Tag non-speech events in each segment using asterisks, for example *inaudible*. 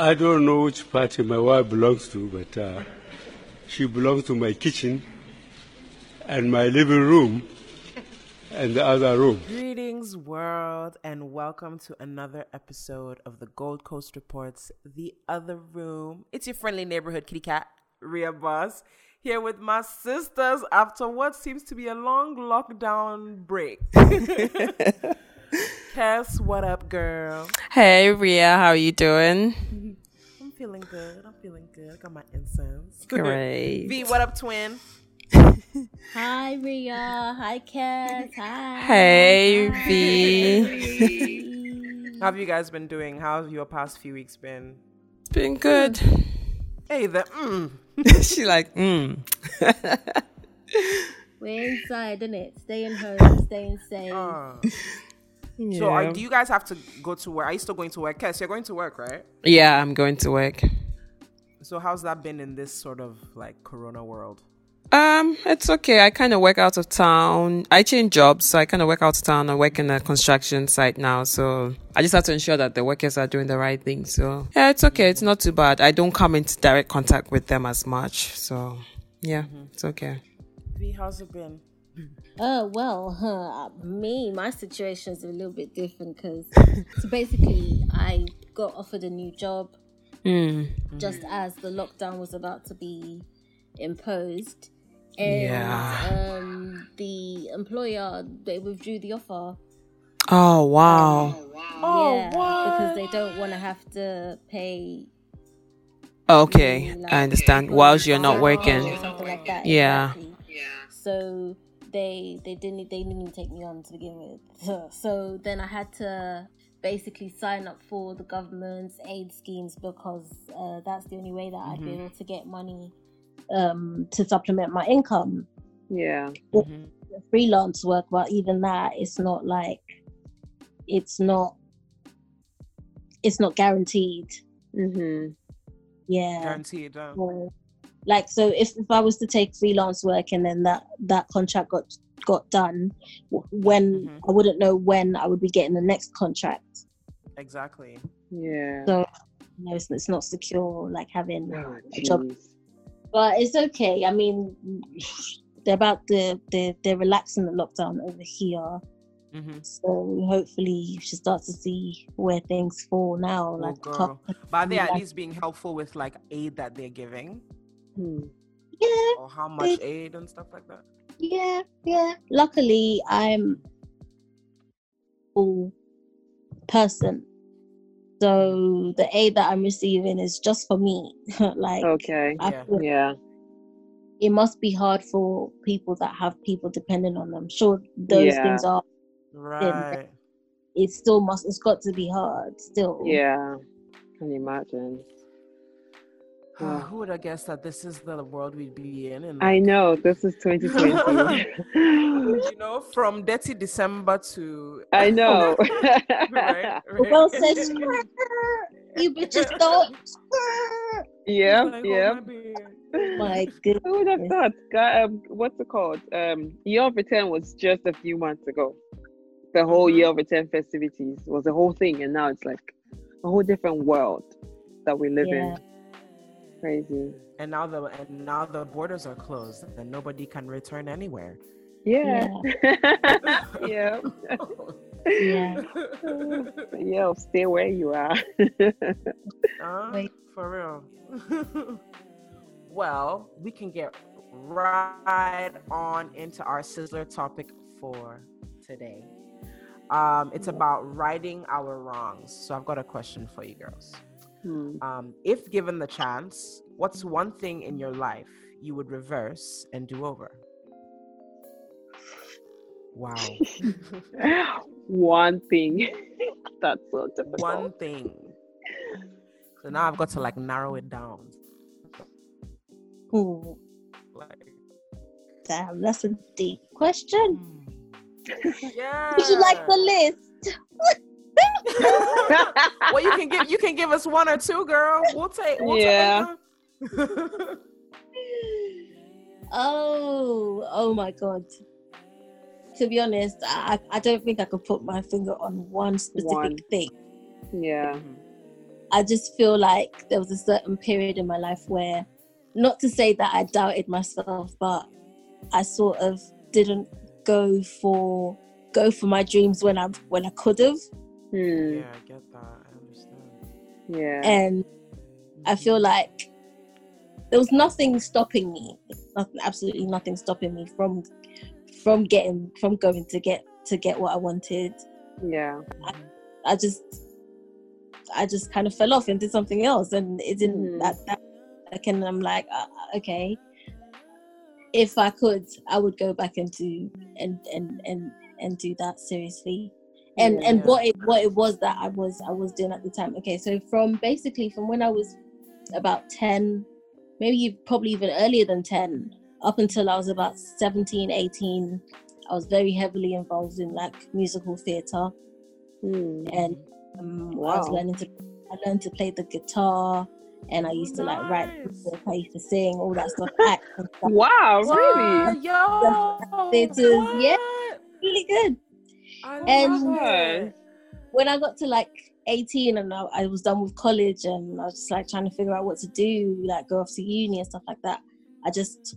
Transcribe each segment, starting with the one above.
I don't know which party my wife belongs to, but uh, she belongs to my kitchen and my living room and the other room. Greetings, world, and welcome to another episode of the Gold Coast Reports The Other Room. It's your friendly neighborhood kitty cat, Ria Boss, here with my sisters after what seems to be a long lockdown break. *laughs* Cass, what up, girl? Hey, Ria, how are you doing? I'm feeling good. I'm feeling good. I got my incense. *laughs* Great. V, what up, twin? *laughs* Hi, Ria. Hi, Cass. Hi. Hey, Hi. V. How have you guys been doing? How have your past few weeks been? It's been good. Hey, the mm. *laughs* she like, mm. We're inside, innit? Staying home, staying safe. Ah. Yeah. So, are, do you guys have to go to work? Are you still going to work? Cass, you're going to work, right? yeah, I'm going to work. So, how's that been in this sort of like Corona world? Um, it's okay. I kind of work out of town. I change jobs, so I kind of work out of town. I work in a construction site now, so I just have to ensure that the workers are doing the right thing. So yeah, it's okay. It's not too bad. I don't come into direct contact with them as much, so yeah, it's okay. V, how's it been? Oh, well, huh, me, my situation is a little bit different because *laughs* so basically I got offered a new job Mm. just as the lockdown was about to be imposed. And Yeah. um, the employer, they withdrew the offer. Oh wow. Oh, yeah, what? because they don't want to have to pay Okay, like, I understand. Whilst you're not working. something like that. Yeah. exactly. So they they didn't they didn't even take me on to begin with. *laughs* So then I had to basically sign up for the government's aid schemes because uh, that's the only way that I'd be able to get money um, to supplement my income. Yeah. Mhm. Freelance work, but even that, it's not like it's not it's not guaranteed. Mhm. Yeah. Guaranteed. uh, Or, like so if, if i was to take freelance work and then that that contract got got done w- when Mhm. i wouldn't know when i would be getting the next contract Exactly. Yeah. so you know, it's, it's not secure like having Oh, a job but it's okay i mean they're about the they're, they're relaxing the lockdown over here hmm so hopefully you should start to see where things fall now Oh, like a girl. But are they at like- least being helpful with like aid that they're giving, Hmm. yeah or how much aid and stuff like that? Yeah, yeah. Luckily, I'm a full person, so the aid that I'm receiving is just for me. *laughs* like, Okay. Yeah. feel Yeah. it must be hard for people that have people dependent on them. Sure, those Yeah. things are. Right. It still must. It's got to be hard. Still. Yeah. Can you imagine? Yeah. Who would have guessed that this is the world we'd be in? And I know this is 2020. *laughs* you know, from dirty December to I know. *laughs* right, *laughs* right. Well said. you bitches don't. yeah. Like, oh, Yeah. my beard. My goodness. Who would have thought? Guy- Um, what's it called? Um, year of return was just a few months ago. The whole Mhm. year of return festivities was a whole thing, and now it's like a whole different world that we live Yeah. in. Crazy. And now the and now the borders are closed and nobody can return anywhere. Yeah. yeah. *laughs* *laughs* Yeah. *laughs* yeah. Stay where you are. Uh, for real. well, we can get right on into our sizzler topic for today. Um, it's about righting our wrongs. So I've got a question for you girls. Hmm. Um, if given the chance, what's one thing in your life you would reverse and do over? Wow. *laughs* One thing. *laughs* That's so difficult. one thing. So now I've got to like narrow it down. Ooh, Like, damn, that's a deep question. hmm. yeah. *laughs* Would you like the list? *laughs* well, you can give you can give us one or two, girl. We'll take. We'll Yeah. Take. *laughs* Oh, oh my god. To be honest, I, I don't think I could put my finger on one specific One. thing. yeah. I just feel like there was a certain period in my life where, not to say that I doubted myself, but I sort of didn't go for go for my dreams when I when I could have, Hmm. Yeah, I get that. I understand. Yeah. and I feel like there was nothing stopping me, nothing, absolutely nothing stopping me from from getting from going to get to get what I wanted. yeah. I just I just kind of fell off and did something else, and it didn't. Mhm. That, that and I'm like, uh, okay, if I could, I would go back and do and and and and do that seriously. And and what it what it was that I was I was doing at the time. Okay, so from basically from when I was about ten, maybe probably even earlier than ten, up until I was about 17, 18, I was very heavily involved in like musical theatre Hmm. and um, I was learning to I learned to play the guitar and I used to like write Nice. music, I used to sing all that stuff *laughs* stuff Wow, *laughs* What? really? Yo, It is- yeah. really good I And- love when I got to like 18 and I, I was done with college and I was just like trying to figure out what to do like go off to uni and stuff like that I just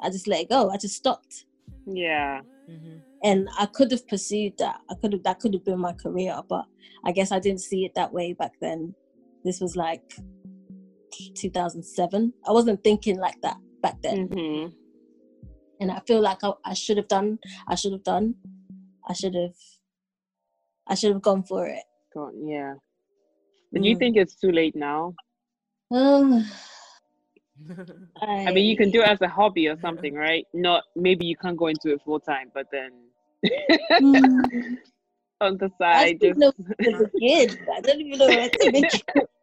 I just let it go I just stopped Yeah. Mhm. and I could have pursued that. I could have that could have been my career, but I guess I didn't see it that way back then. This was like 2007. I wasn't thinking like that back then, hmm and I feel like I, I should have done. I should have done. I should have. I should have gone for it. God, yeah. But do you Mm. think it's too late now? Um, *sighs* I mean, you can do it as a hobby or something, right? Not maybe you can't go into it full time, but then Mm, *laughs* on the side, don't just know as a kid. I don't even know where to begin. *laughs*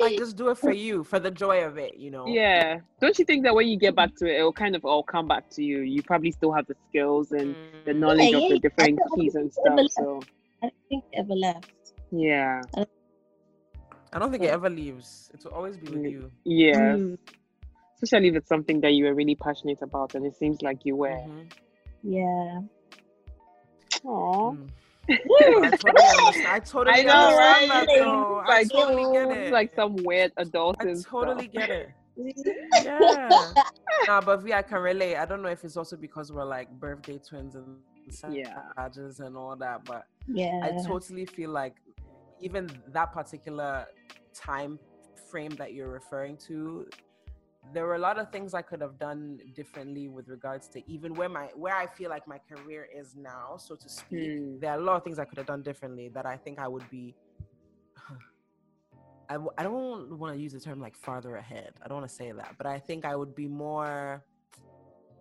like just do it for you, for the joy of it, you know. yeah. Don't you think that when you get back to it, it will kind of all come back to you? You probably still have the skills and the Mm. knowledge Yeah, of the different I don't keys and stuff. ever So I don't think it ever left. yeah, I don't think it ever leaves. It will always be with Mm. you. yeah. Mm, Especially if it's something that you are really passionate about, and it seems like you were. Mhm. yeah. Aw. Mm. I totally understand. I totally I know, right? that though. I Like, totally get *laughs* it. like some weird adult I totally stuff. get it. *laughs* Yeah. nah, but we I can relate. I don't know if it's also because we're like birthday twins and Yeah. badges and all that, but Yeah. I totally feel like even that particular time frame that you're referring to, there were a lot of things I could have done differently with regards to even where my where I feel like my career is now, so to speak. Hmm. There are a lot of things I could have done differently that I think I would be. *sighs* I, w- I don't want to use the term like farther ahead. I don't want to say that, but I think I would be more.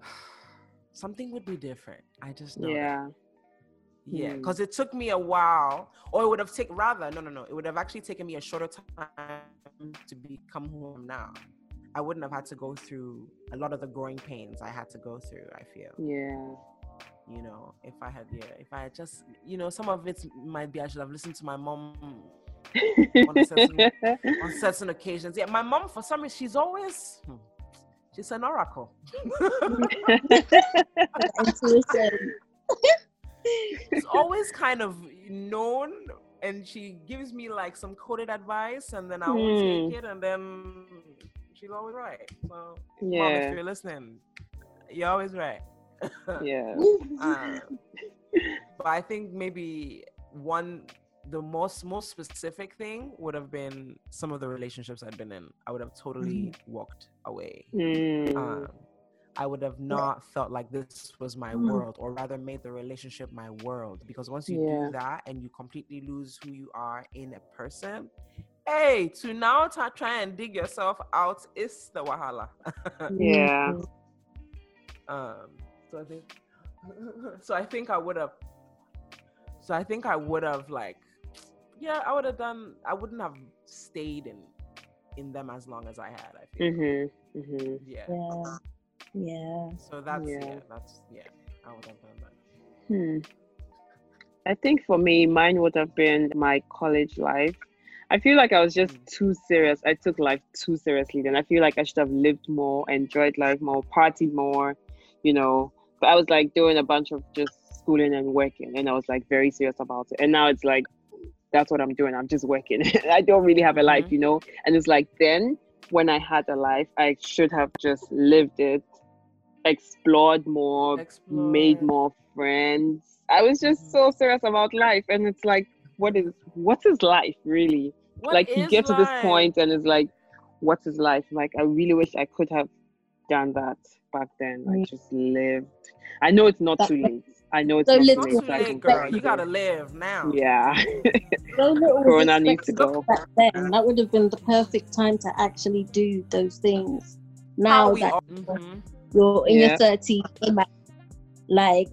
*sighs* Something would be different. I just know. that. Yeah. Yeah, Hmm. because it took me a while, or it would have taken rather no no no, it would have actually taken me a shorter time to become who I am now. I wouldn't have had to go through a lot of the growing pains I had to go through. I feel, Yeah. you know, if I had yeah, if I had just you know, some of it might be I should have listened to my mom a certain- *laughs* on certain occasions. Yeah, my mom for some reason she's always hmm, she's an oracle. *laughs* It's always kind of known and she gives me like some coded advice and then I will Hmm. take it and then she's always right. So mom, if you're listening, you're always right. *laughs* Yeah. Um, but I think maybe one the most most specific thing would have been some of the relationships I'd been in. I would have totally walked away. Mm. Um, I would have not felt like this was my Mm. world, or rather made the relationship my world. Because once you Yeah. do that and you completely lose who you are in a person, hey, to now try and dig yourself out is the wahala. *laughs* yeah. um, so I think, *laughs* so I think I would have, so I think I would have like, yeah, I would have done. I wouldn't have stayed in in them as long as I had. I feel, Mhm. Mhm. yeah. Yeah. Yeah. So that's yeah. Yeah. that's yeah. I would have done that. Hmm. I think for me, mine would have been my college life. I feel like I was just too serious. I took life too seriously. Then I feel like I should have lived more, enjoyed life more, partied more, you know. But I was like doing a bunch of just schooling and working, and I was like very serious about it. And now it's like that's what I'm doing. I'm just working. *laughs* I don't really have a life, Mhm. you know. And it's like then when I had a life, I should have just lived it, explored more, made more friends. I was just Mhm. so serious about life, and it's like, what is what is life really? What like you is get to this point, and it's like, what is life? Like I really wish I could have done that back then. I Mm. just lived. I know it's not That- too late. I know it's So not It's too late. too so I late, girl. You gotta live now. Yeah. *laughs* So *laughs* little Corona needs to go. back then. That would have been the perfect time to actually do those things. Now that all- mhm. you're in Yeah. your thirties, like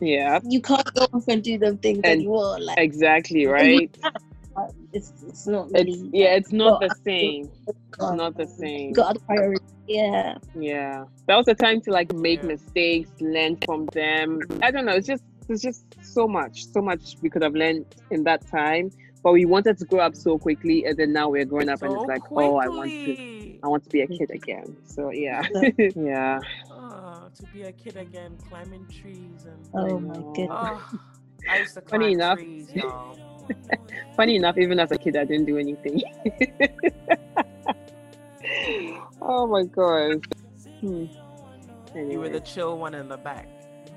yeah. you can't go off and do them things And- anymore. Like Exactly. Right. it's it's not It's really. yeah. It's not the same. It's not the same. Got other priorities. Yeah. Yeah. That was the time to like make Yeah. mistakes, learn from them. I don't know. It's just it's just so much, so much we could have learned in that time. But we wanted to grow up so quickly, and then now we're growing up, and it's like, oh, I want to. I want to be a kid again. So yeah, yeah. *laughs* Oh, to be a kid again, climbing trees and. Oh my know. goodness. Oh, I used to *laughs* climb Funny enough. trees, y'all. *laughs* Funny enough, even as a kid, I didn't do anything. *laughs* oh my god. Hmm. Anyway, You were the chill one in the back.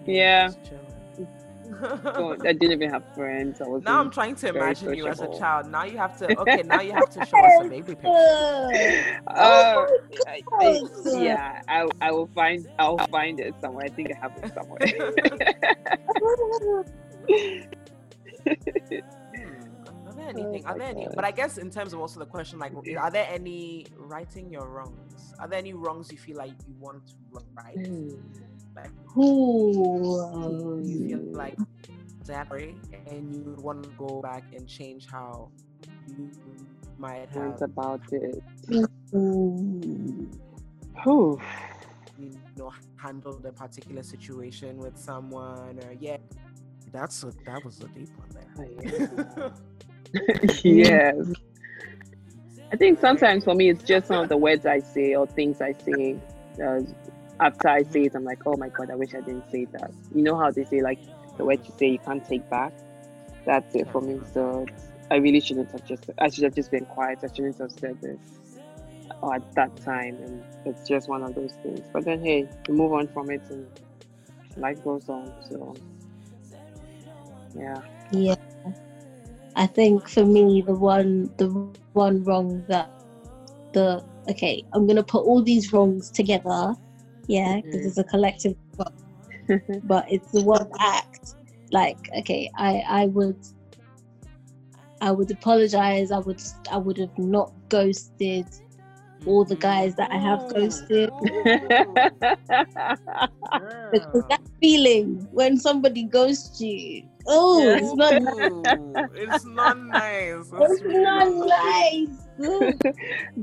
Yeah. Just chilling. so *laughs* I didn't even have friends. I was now I'm trying to imagine you as a child. Now you have to. *laughs* Okay, now you have to show us a baby *laughs* picture. Uh, I, I, God. yeah, I, I will find I'll find it somewhere. I think I have it somewhere. Are there anything? Oh are my there any? God. But I guess in terms of also the question, like, are there any righting your wrongs? Are there any wrongs you feel like you want to right? Like, Ooh. you feel like sorry, and you would want to go back and change how you might have, about it. Ooh. Whew. you know, handled a particular situation with someone, or yeah. That's a that was a deep one there. *laughs* *laughs* yes. I think sometimes for me it's just some of the words I say or things I say. Uh, after I say it, I'm like, oh my god, I wish I didn't say that. You know how they say like the word you say you can't take back. That's it for me. So I really shouldn't have just. I should have just been quiet. I shouldn't have said this at that time, and it's just one of those things. But then, hey, you move on from it, and life goes on. So, yeah. Yeah. I think for me the one the one wrong that the okay, I'm gonna put all these wrongs together, yeah, because Mhm. it's a collective wrong, *laughs* but it's the one act. Like, okay, I I would I would apologize, I would I would have not ghosted all the guys that I have ghosted. *laughs* Because that feeling when somebody ghosts you, oh, it's not *laughs* Ooh, it's not nice. it's really not nice. Ooh.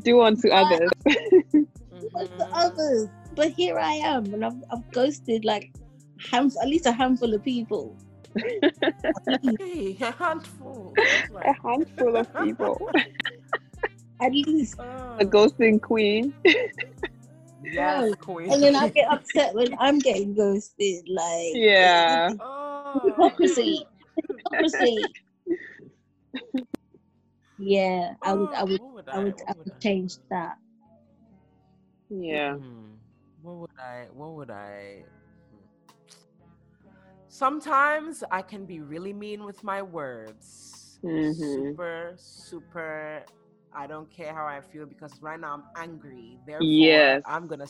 Do unto others. with the Mhm. others. But here I am, and I've, I've ghosted like ham- at least a handful of people. *laughs* Hey, a handful. It's A handful of people. *laughs* At least. oh, A ghosting queen. Yes, queen. And then I get *laughs* upset when I'm getting ghosted. Like, Yeah. Oh. hypocrisy. Hypocrisy. Yeah, I would, I would, What would I would, I would change that. Yeah. Hmm. What would I? What would I? hmm. Sometimes I can be really mean with my words. Mhm. Super, super. I don't care how I feel because right now I'm angry. Therefore, Yes. I'm gonna.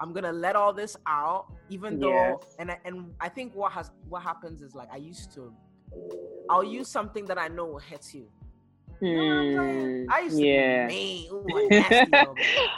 I'm gonna let all this out, even though, Yes. and I, and I think what has what happens is like I used to, I'll use something that I know will hit you. You know what I'm saying? Hmm. I used yeah. to be mean, ooh, a nasty little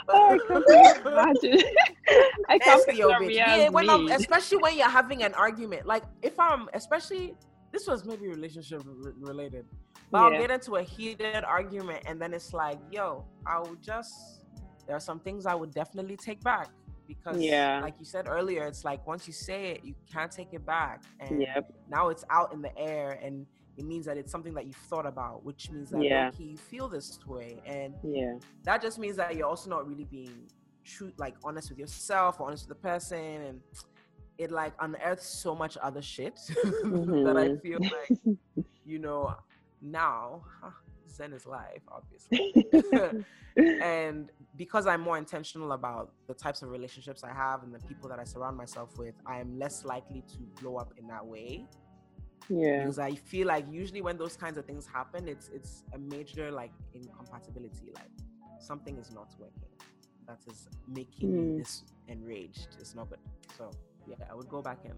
Oh, I can't imagine. *laughs* I nasty old bitch. Yeah, when I'm, especially when you're having an argument. Like if I'm, especially this was maybe relationship re- related, but I'll get into a heated argument, and then it's like, yo, I would just. There are some things I would definitely take back because, Yeah. like you said earlier, it's like once you say it, you can't take it back, and Yep. now it's out in the air, and it means that it's something that you've thought about, which means that Yeah. you feel this way, and Yeah. that just means that you're also not really being true like honest with yourself or honest with the person and it like unearths so much other shit *laughs* that i Mhm. feel like *laughs* you know now, huh, Zen is life, obviously. *laughs* and because I'm more intentional about the types of relationships I have and the people that I surround myself with, I am less likely to blow up in that way. Yeah. Because I feel like usually when those kinds of things happen, it's it's a major like incompatibility. Like something is not working. That is making me Mm. this enraged. It's not good. So yeah, I would go back and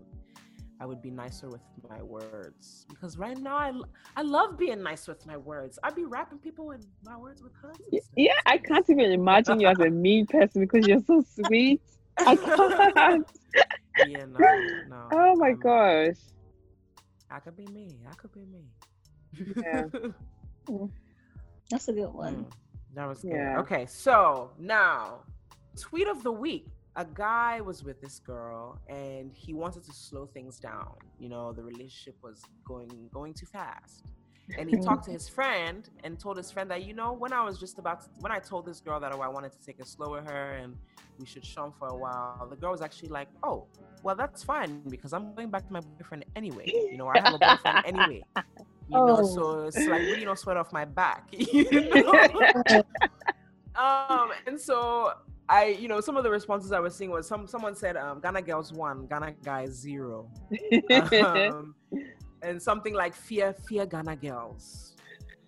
I would be nicer with my words because right now I, I love being nice with my words. I'd be rapping people with my words with hugs. and. Yeah, I can't even imagine you as a *laughs* mean person because you're so sweet. I *laughs* can't. Yeah, no, no. *laughs* Oh my I'm- gosh. I could be me. I could be me. Yeah. *laughs* That's a good one. Mm, that was good. Yeah. Okay, so now, tweet of the week. A guy was with this girl and he wanted to slow things down. You know, the relationship was going going too fast. And he talked to his friend and told his friend that, you know, when I was just about to, when I told this girl that oh, I wanted to take it slow with her and we should shun for a while, the girl was actually like, Oh, well that's fine because I'm going back to my boyfriend anyway. You know, I have a boyfriend anyway. *laughs* You know, Oh. so it's like really no sweat off my back. *laughs* You *laughs* know? um and so i you know some of the responses i was seeing was some someone said um ghana girls one ghana guys zero um, and something like fear fear ghana girls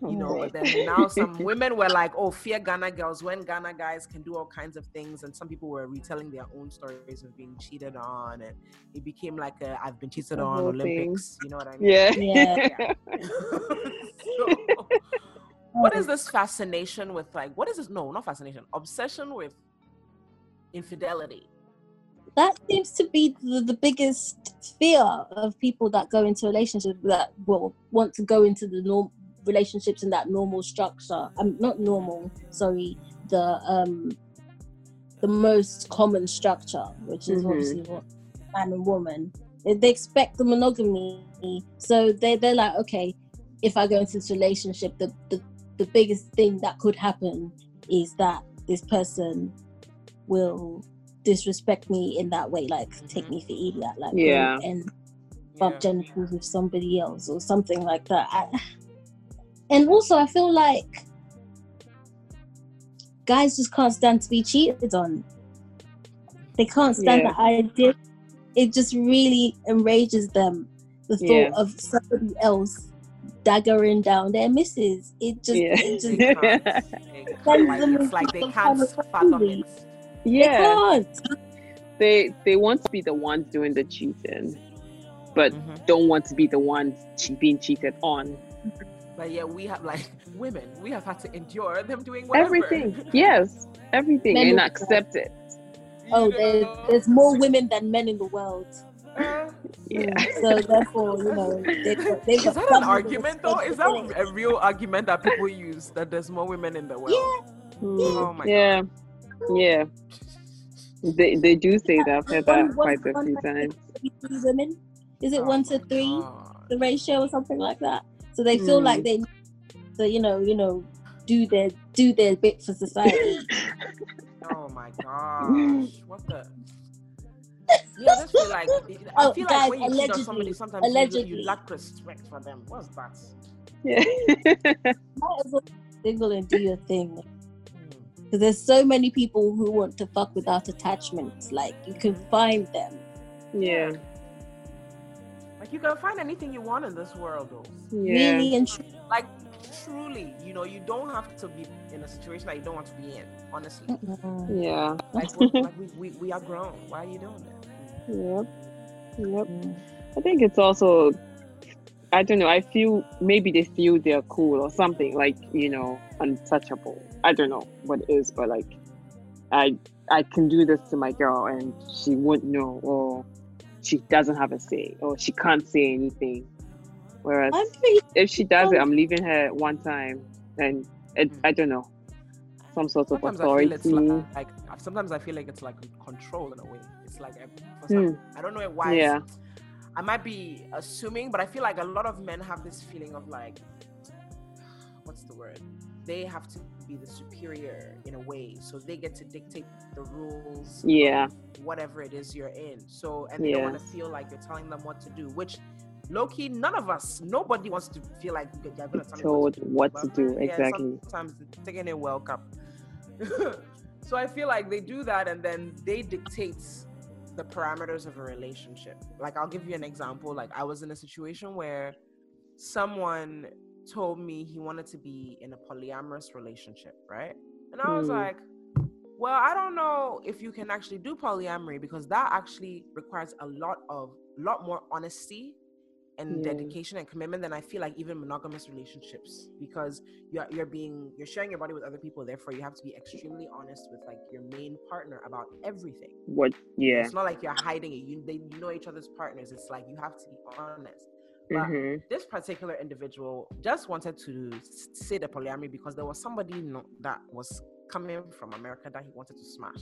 you know but then now some *laughs* women were like oh fear ghana girls when ghana guys can do all kinds of things and some people were retelling their own stories of being cheated on and it became like a i've been cheated The on whole thing. olympics you know what i mean yeah. Yeah. *laughs* *laughs* so, what is this fascination with like what is this no not fascination obsession with infidelity that seems to be the, the biggest fear of people that go into relationships that will want to go into the norm relationships in that normal structure um not normal sorry the um the most common structure which is Mhm. obviously what man and woman they, they expect the monogamy so they, they're like okay if i go into this relationship the, the the biggest thing that could happen is that this person will disrespect me in that way, like take me mm-hmm. for idiot, like Yeah. and bump Yeah. genitals with somebody else or something like that. I, and also, I feel like guys just can't stand to be cheated on. They can't stand Yeah. the idea. It just really enrages them. The thought Yeah. of somebody else daggering down their misses. It just, Yeah. it just *laughs* They can't. They can't. Like, them it's like they can't kind of fathom it they yeah. can't. They they want to be the ones doing the cheating, but Mhm. don't want to be the ones che- being cheated on. but yeah we have like *laughs* women we have had to endure them doing whatever. Everything. *laughs* Yes. Everything. Men and will- accept it. You Oh, there, know? there's more women than men in the world. Uh, Yeah. *laughs* So therefore, you know, they've got, they've is that an argument though? Is that a real argument that people use that there's more women in the world? Yeah. Oh my yeah. Yeah. They they do say that. I've heard that One- one- quite a few times. to three women? Is it Oh one to three, God. the ratio or something like that? So they feel Hmm. like they, so you know, you know, do their do their bit for society. *laughs* Oh my gosh. What the? Yeah, I just feel like I Oh, feel guys, like when you cheat on somebody, sometimes you, allegedly. you lack respect for them. What's that? yeah. *laughs* Might as well single and do your thing. Because there's so many people who want to fuck without attachments. Like you can find them. yeah. Like you can find anything you want in this world, though. Yeah. Really and truly. Like truly, you know, you don't have to be in a situation that you don't want to be in. Honestly, Yeah. like, like we, we we are grown. Why are you doing that? Yep. Yep. Mm. I think it's also I don't know, I feel maybe they feel they're cool or something, like, you know, untouchable. I don't know what it is, but like I I can do this to my girl and she wouldn't know or she doesn't have a say or she can't say anything. Whereas if she does it, I'm leaving her one time and it, hmm. I don't know. Some sort of Sometimes I feel it's like, like sometimes I feel like it's like control in a way. It's like I- for some, hmm. I don't know why. Yeah. I might be assuming, but I feel like a lot of men have this feeling of like, what's the word? They have to be the superior in a way, so they get to dictate the rules. Yeah. Whatever it is you're in. So, and they don't want to feel like you're telling them what to do, which low key, none of us, nobody wants to feel like you're gonna tell Told what to but, do, yeah, exactly. Sometimes it's taking it well cup. so I feel like they do that and then they dictate the parameters of a relationship. Like I'll give you an example. Like I was in a situation where someone told me he wanted to be in a polyamorous relationship, right? And I was Hmm. like, well, I don't know if you can actually do polyamory because that actually requires a lot of lot more honesty and dedication and commitment than I feel like even monogamous relationships because you're you're being you're sharing your body with other people therefore you have to be extremely honest with like your main partner about everything What? Yeah. it's not like you're hiding it you they you know each other's partners it's like you have to be honest but hmm this particular individual just wanted to say the polyamory because there was somebody no, that was coming from America that he wanted to smash.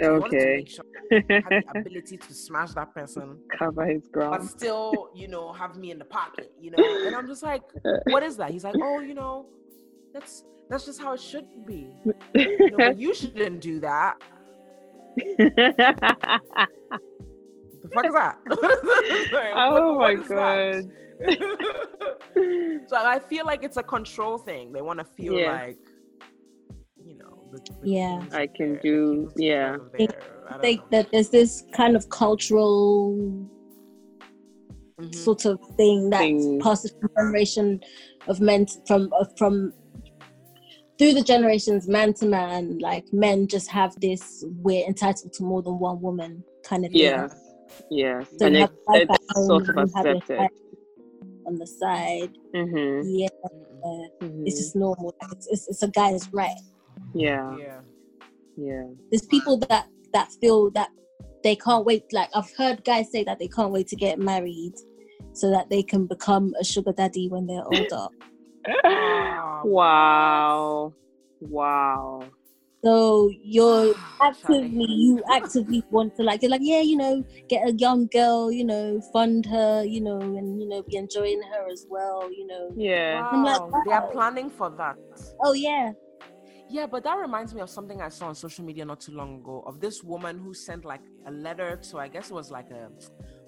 So he wanted to Okay. make sure he had the *laughs* ability to smash that person, Cover his ground. but still, you know, have me in the pocket, you know. And I'm just like, *laughs* what is that? He's like, oh, you know, that's that's just how it should be. You know, you shouldn't do that. *laughs* The fuck is that? Like, oh what- my god. that? God. so I feel like it's a control thing. They want to feel Yeah. like, you know, the, the Yeah. I can there, do- king's yeah. kind of Think- there. I think know. that there's this kind of cultural Mhm. sort of thing that Thing. passes from generation of men t- from uh, from through the generations, man to man. Like men just have this we're entitled to more than one woman kind of thing. Yeah. Yes. So and it, have wife at it's sort of and have your accepted. Wife on the side. Mm-hmm. Yeah, Mm-mm. it's just normal. Like, It's, it's, it's a guy's right. Yeah. Yeah. Yeah. There's people that that feel that they can't wait. Like I've heard guys say that they can't wait to get married so that they can become a sugar daddy when they're older. *laughs* Wow. Wow. So you're *sighs* actively, you actively want to like, you're like, yeah, you know, get a young girl, you know, fund her, you know, and you know, be enjoying her as well, you know. Yeah. I'm like, Wow, they are planning for that. Oh yeah, Yeah, but that reminds me of something I saw on social media not too long ago of this woman who sent like a letter to I guess it was like a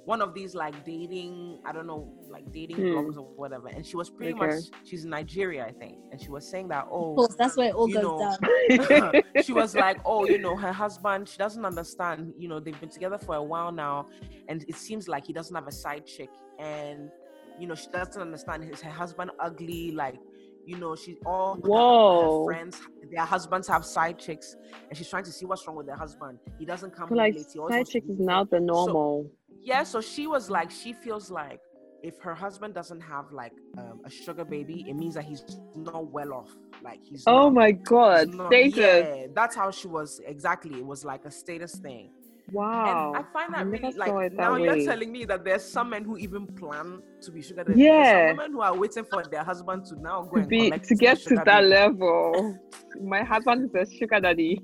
one of these like dating I don't know like dating Hmm. blogs or whatever, and she was pretty Okay. much she's in Nigeria I think, and she was saying that oh course, that's where it all you goes know, down. *laughs* she was like, *laughs* oh, you know, her husband, she doesn't understand. You know, they've been together for a while now, and it seems like he doesn't have a side chick, and you know, she doesn't understand his her husband ugly, like. You know, she all Whoa. her friends, their husbands have side chicks, and she's trying to see what's wrong with their husband. He doesn't come So, like late. He side chick is now the normal. Yeah, so she was like, she feels like if her husband doesn't have like um, a sugar baby, it means that he's not well off. Like he's oh not- my god. not-. Yeah, that's how she was exactly. It was like a status thing. Wow. And I find that never really like now way. you're telling me that there's some men who even plan to be sugar daddy. There's Yeah. some women who are waiting for their husband to now go to and be to get to that baby. level. *laughs* My husband is a sugar daddy.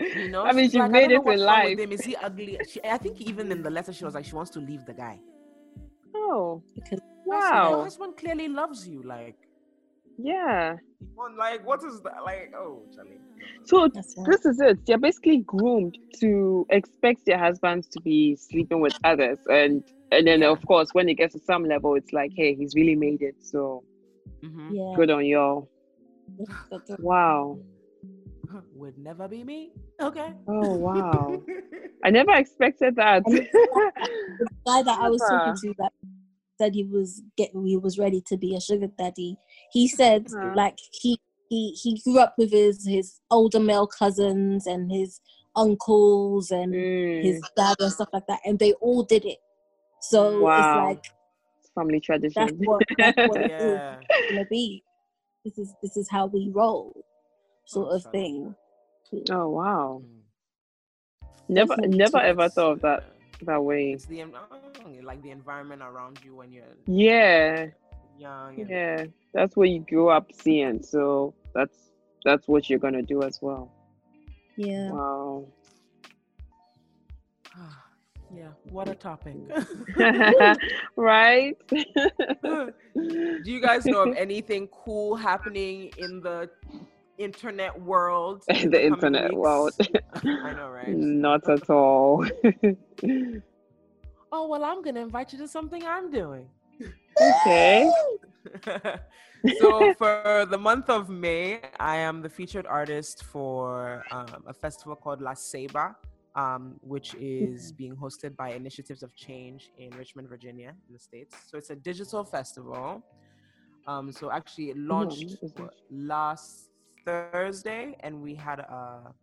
You know, I mean, She's she like, made I don't it in wrong with life. him. Is he ugly? She, I think even in the letter she was like she wants to leave the guy. Oh, Because I said, Your wow. husband clearly loves you. Like, Yeah. like what is that? Like, oh, Charlie. So this is it. They're basically groomed to expect their husbands to be sleeping with others, and and then of course when it gets to some level, it's like, hey, he's really made it. So hmm Yeah. good on y'all. But the- Wow. *laughs* Would never be me. Okay. Oh wow. *laughs* I never expected that. *laughs* the guy that I was Never. talking to that said he was get he was ready to be a sugar daddy. He said Uh-huh. like he he he grew up with his his older male cousins and his uncles and Mm, his dad and stuff like that, and they all did it. So Wow. it's like family tradition. that's tradition. what that's what it is yeah. gonna be. This is this is how we roll, sort of thing. oh wow. Mm. Never never ever thought of that that way. It's the like the environment around you when you're Yeah. young. And, Yeah. That's what you grew up seeing. So that's that's what you're gonna do as well. Yeah. Wow. *sighs* yeah. What a topic. *laughs* *laughs* right? *laughs* Do you guys know of anything cool happening in the internet world? *laughs* the internet weeks? world. *laughs* I know, *laughs* right? Not at all. Oh well, I'm gonna invite you to something I'm doing. Okay. so for the month of May, I am the featured artist for um, a festival called La Seba, um, which is being hosted by Initiatives of Change in Richmond, Virginia, in the States. So it's a digital festival. Um, so actually, it launched last Thursday, and we had a,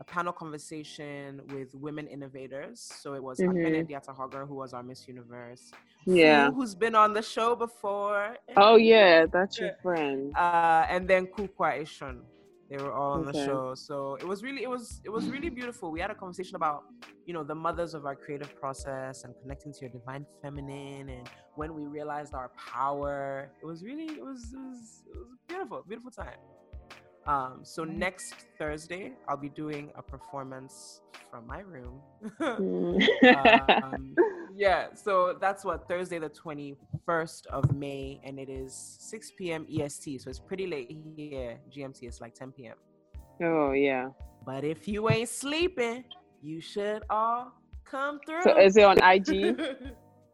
a panel conversation with women innovators. So it was Mhm. Akene Diatahogar, who was our Miss Universe, Yeah. Fu, who's been on the show before. Oh yeah, that's your friend. Uh, and then Kukwa Ishun. They were all on the show. So it was really it was it was really beautiful. We had a conversation about, you know, the mothers of our creative process and connecting to your divine feminine and when we realized our power. It was really it was it was, it was beautiful, beautiful time. Um, so next Thursday I'll be doing a performance from my room. Mm. *laughs* um, yeah, so that's what Thursday, the 21st of May, and it is 6 p.m. EST. So it's pretty late here. GMT is like 10 p.m. oh yeah. But if you ain't sleeping, you should all come through. So is it on IG?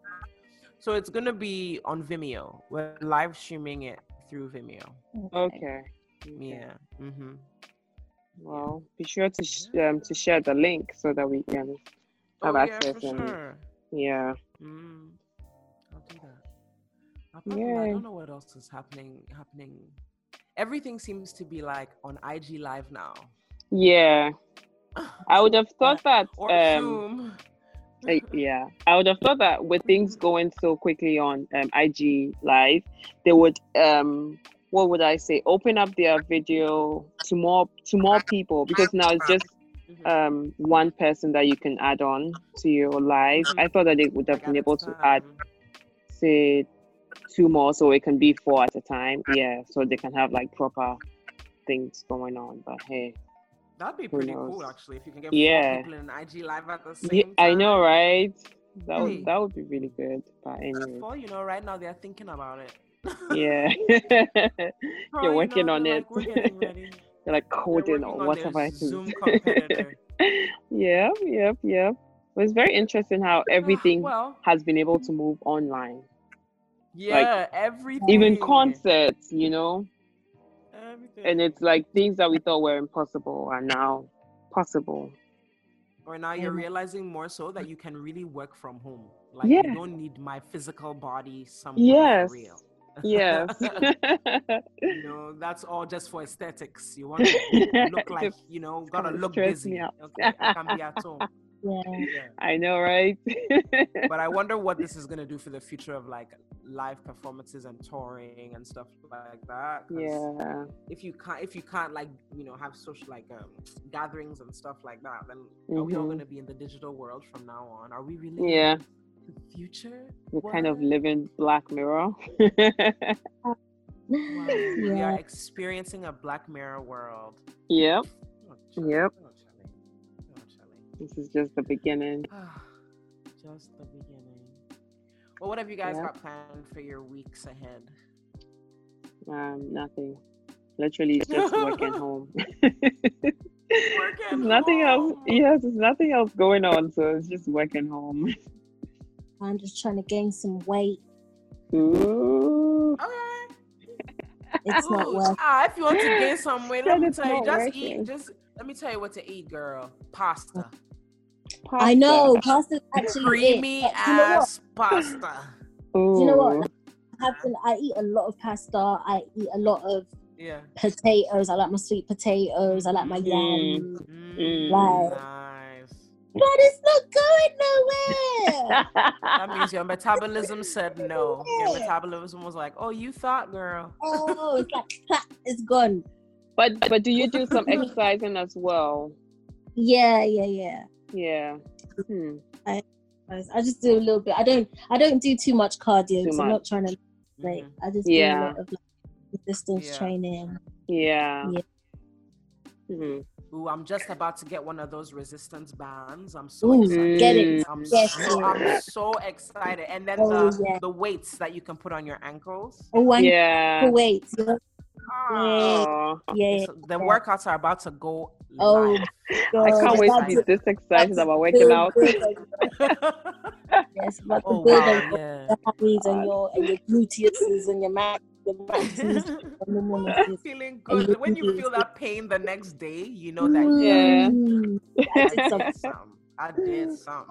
*laughs* so it's gonna be on Vimeo. We're live streaming it through Vimeo. Okay. Yeah. Mm-hmm. Well, be sure to sh- um, to share the link so that we can have oh, access yeah, and sure. yeah. Mm, I'll do that. Probably, I Yay. don't know what else is happening. Happening. Everything seems to be like on IG Live now. Yeah. I would have *sighs* thought that or um Zoom. *laughs* uh, yeah. I would have thought that with things going so quickly on um, IG live, they would um what would I say open up their video to more to more people because now it's just Mhm. um one person that you can add on to your live. I thought that they would have been able to add say two more so it can be four at a time. Yeah, so they can have like proper things going on. But hey, That'd be pretty cool, actually, if you can get Yeah. people in an IG Live at the same yeah, time. I know, right? That would that would be really good. But anyway, you know, right now they're thinking about it. Yeah, *laughs* you're working on it. like, We're *laughs* getting ready. They're like coding or what have I Zoom *laughs* competitor. yeah, yep, yep. It was very interesting how uh, everything well, has been able to move online. yeah, everything. Even concerts, you know, Everything. and it's like things that we thought were impossible are now possible. or now you're realizing more so that you can really work from home. Like Yeah. you don't need my physical body somewhere Yes. real. Yes. *laughs* you know, that's all just for aesthetics. You want to look *laughs* like, you know, gotta look busy. Okay, I can be at home. *laughs* Yeah. Yeah. I know, right? But I wonder what this is gonna do for the future of like live performances and touring and stuff like that. yeah. If you can't, if you can't like, you know, have social like um, gatherings and stuff like that, then are we all Mhm. gonna be in the digital world from now on? Are we really? Yeah. In The future. We're kind of What? living Black Mirror. *laughs* Wow. We are experiencing a Black Mirror world. yep. Oh, Charlie. Yep. Oh, Charlie. Oh, Charlie. This is just the beginning. *sighs* Just the beginning. Well, what have you guys Yeah. got planned for your weeks ahead? Um, nothing. Literally *laughs* just working home. Working There's *laughs* nothing else. Yes, there's nothing else going on, so it's just working home. I'm just trying to gain some weight. Ooh. Okay. It's not Ooh, working. Ah, if you want to *laughs* gain some weight, let me tell you, just working. eat. Just let me tell you what to eat, girl. Pasta, I know Pasta. actually creamy it. But you know ass pasta. Ooh. Do you know what? I, have been, I eat a lot of pasta. I eat a lot of Yeah. potatoes. I like my sweet potatoes. I like my Mm. yams. Mm, Like- nice. But it's not going nowhere. That means your metabolism said no. Your metabolism was like, "Oh, you thought, girl." oh, it's like it's gone. But but do you do some *laughs* exercising as well? Yeah, yeah, yeah. Yeah. Hmm. I I just do a little bit. I don't. I don't do too much cardio. Too 'cause I'm not trying to like. Mhm. I just do a Yeah. lot of like, resistance Yeah. training. Yeah. Yeah. Hmm. Ooh, I'm just about to get one of those resistance bands. I'm so Ooh, excited. get it. I'm, Yes, so. I'm so excited. And then Oh, the, yeah. the weights that you can put on your ankles. Oh, I Yeah. Ah. yeah. wait. Yeah, Oh, yeah. So the workouts are about to go Oh, live. I can't wait to be this excited about working good- out. *laughs* Yes, but Oh, the build wow, on yeah. your hammies and your and your gluteuses and your mac your maxes and the woman's *laughs* *laughs* Feeling good. When you feel feel that pain the next day, you know that you Yeah. Mm, I did *laughs* I some. I did some.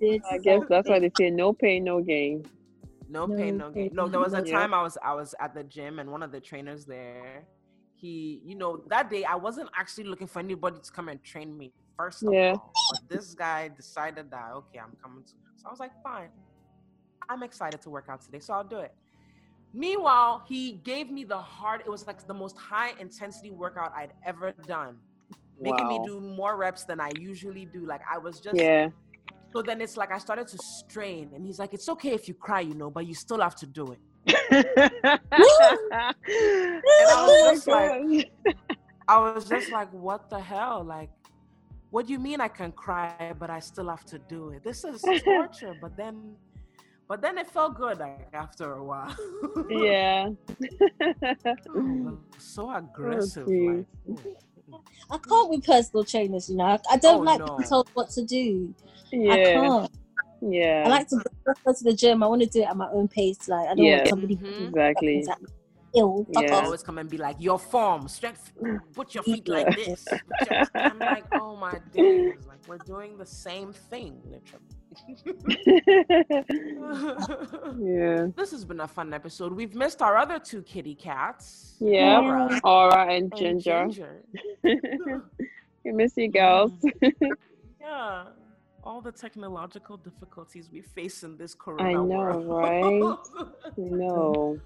did I guess that's why they say no pain, no gain. No No pain, no gain. No, there was a time I was I was at the gym and one of the trainers there, he, you know, that day I wasn't actually looking for anybody to come and train me. First of Yeah. all, but this guy decided that okay, I'm coming to. So I was like, fine, I'm excited to work out today, so I'll do it. Meanwhile, he gave me the hard. It was like the most high intensity workout I'd ever done, making me do more reps than I usually do. Like I was just Yeah. so then it's like I started to strain, and he's like, "It's okay if you cry, you know, but you still have to do it." and I was just like- I was just like, "What the hell? Like, what do you mean I can cry, but I still have to do it? This is torture." But then, but then it felt good like, after a while. yeah. Oh, *laughs* so aggressive. geez. like, ooh. I can't with personal trainers, you know. I, I don't Oh, like no. being told what to do. I Yeah. can't. Yeah. I like to go go to the gym. I want to do it at my own pace. Like I don't Yeah. want somebody Mhm. Exactly. ill. Fuck Yeah. off. always come and be like, "Your form, strength. Put your feet like this." Your-" I'm like, *laughs* "Oh my days!" Like we're doing the same thing, literally. *laughs* yeah. this has been a fun episode. We've missed our other two kitty cats. Yeah. Aura Aura and and Ginger. Ginger. *laughs* we miss you girls. *laughs* Yeah. All the technological difficulties we face in this I know, world. right? no.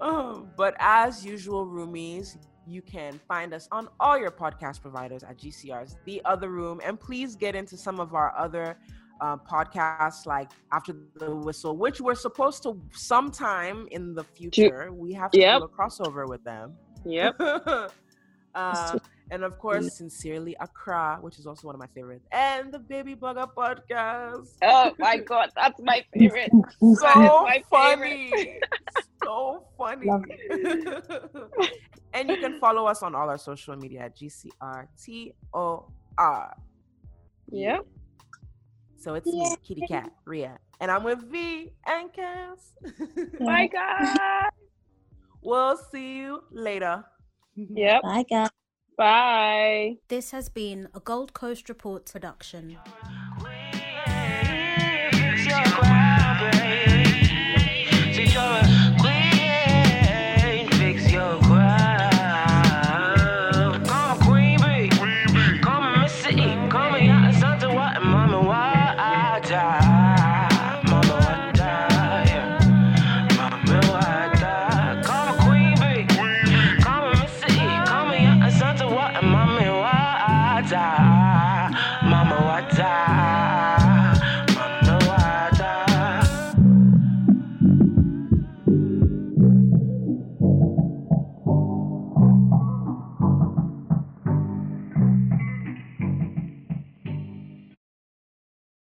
Um, but as usual, roomies, you can find us on all your podcast providers at GCR's The Other Room. And please get into some of our other um, podcasts like After the Whistle, which we're supposed to sometime in the future. We have to Yep. do a crossover with them. Yep. *laughs* uh, and of *laughs* course, Sincerely Accra, which is also one of my favorites, and the Baby Bugger podcast. Oh my *laughs* god, that's my favorite. So my funny. so funny. And you can follow us on all our social media at GCRTOR. Yep. So it's me, Kitty Cat, Ria. And I'm with V and Cass. Bye *laughs* guys. we'll see you later. Yep. Bye guys. Bye. This has been a Gold Coast Report production.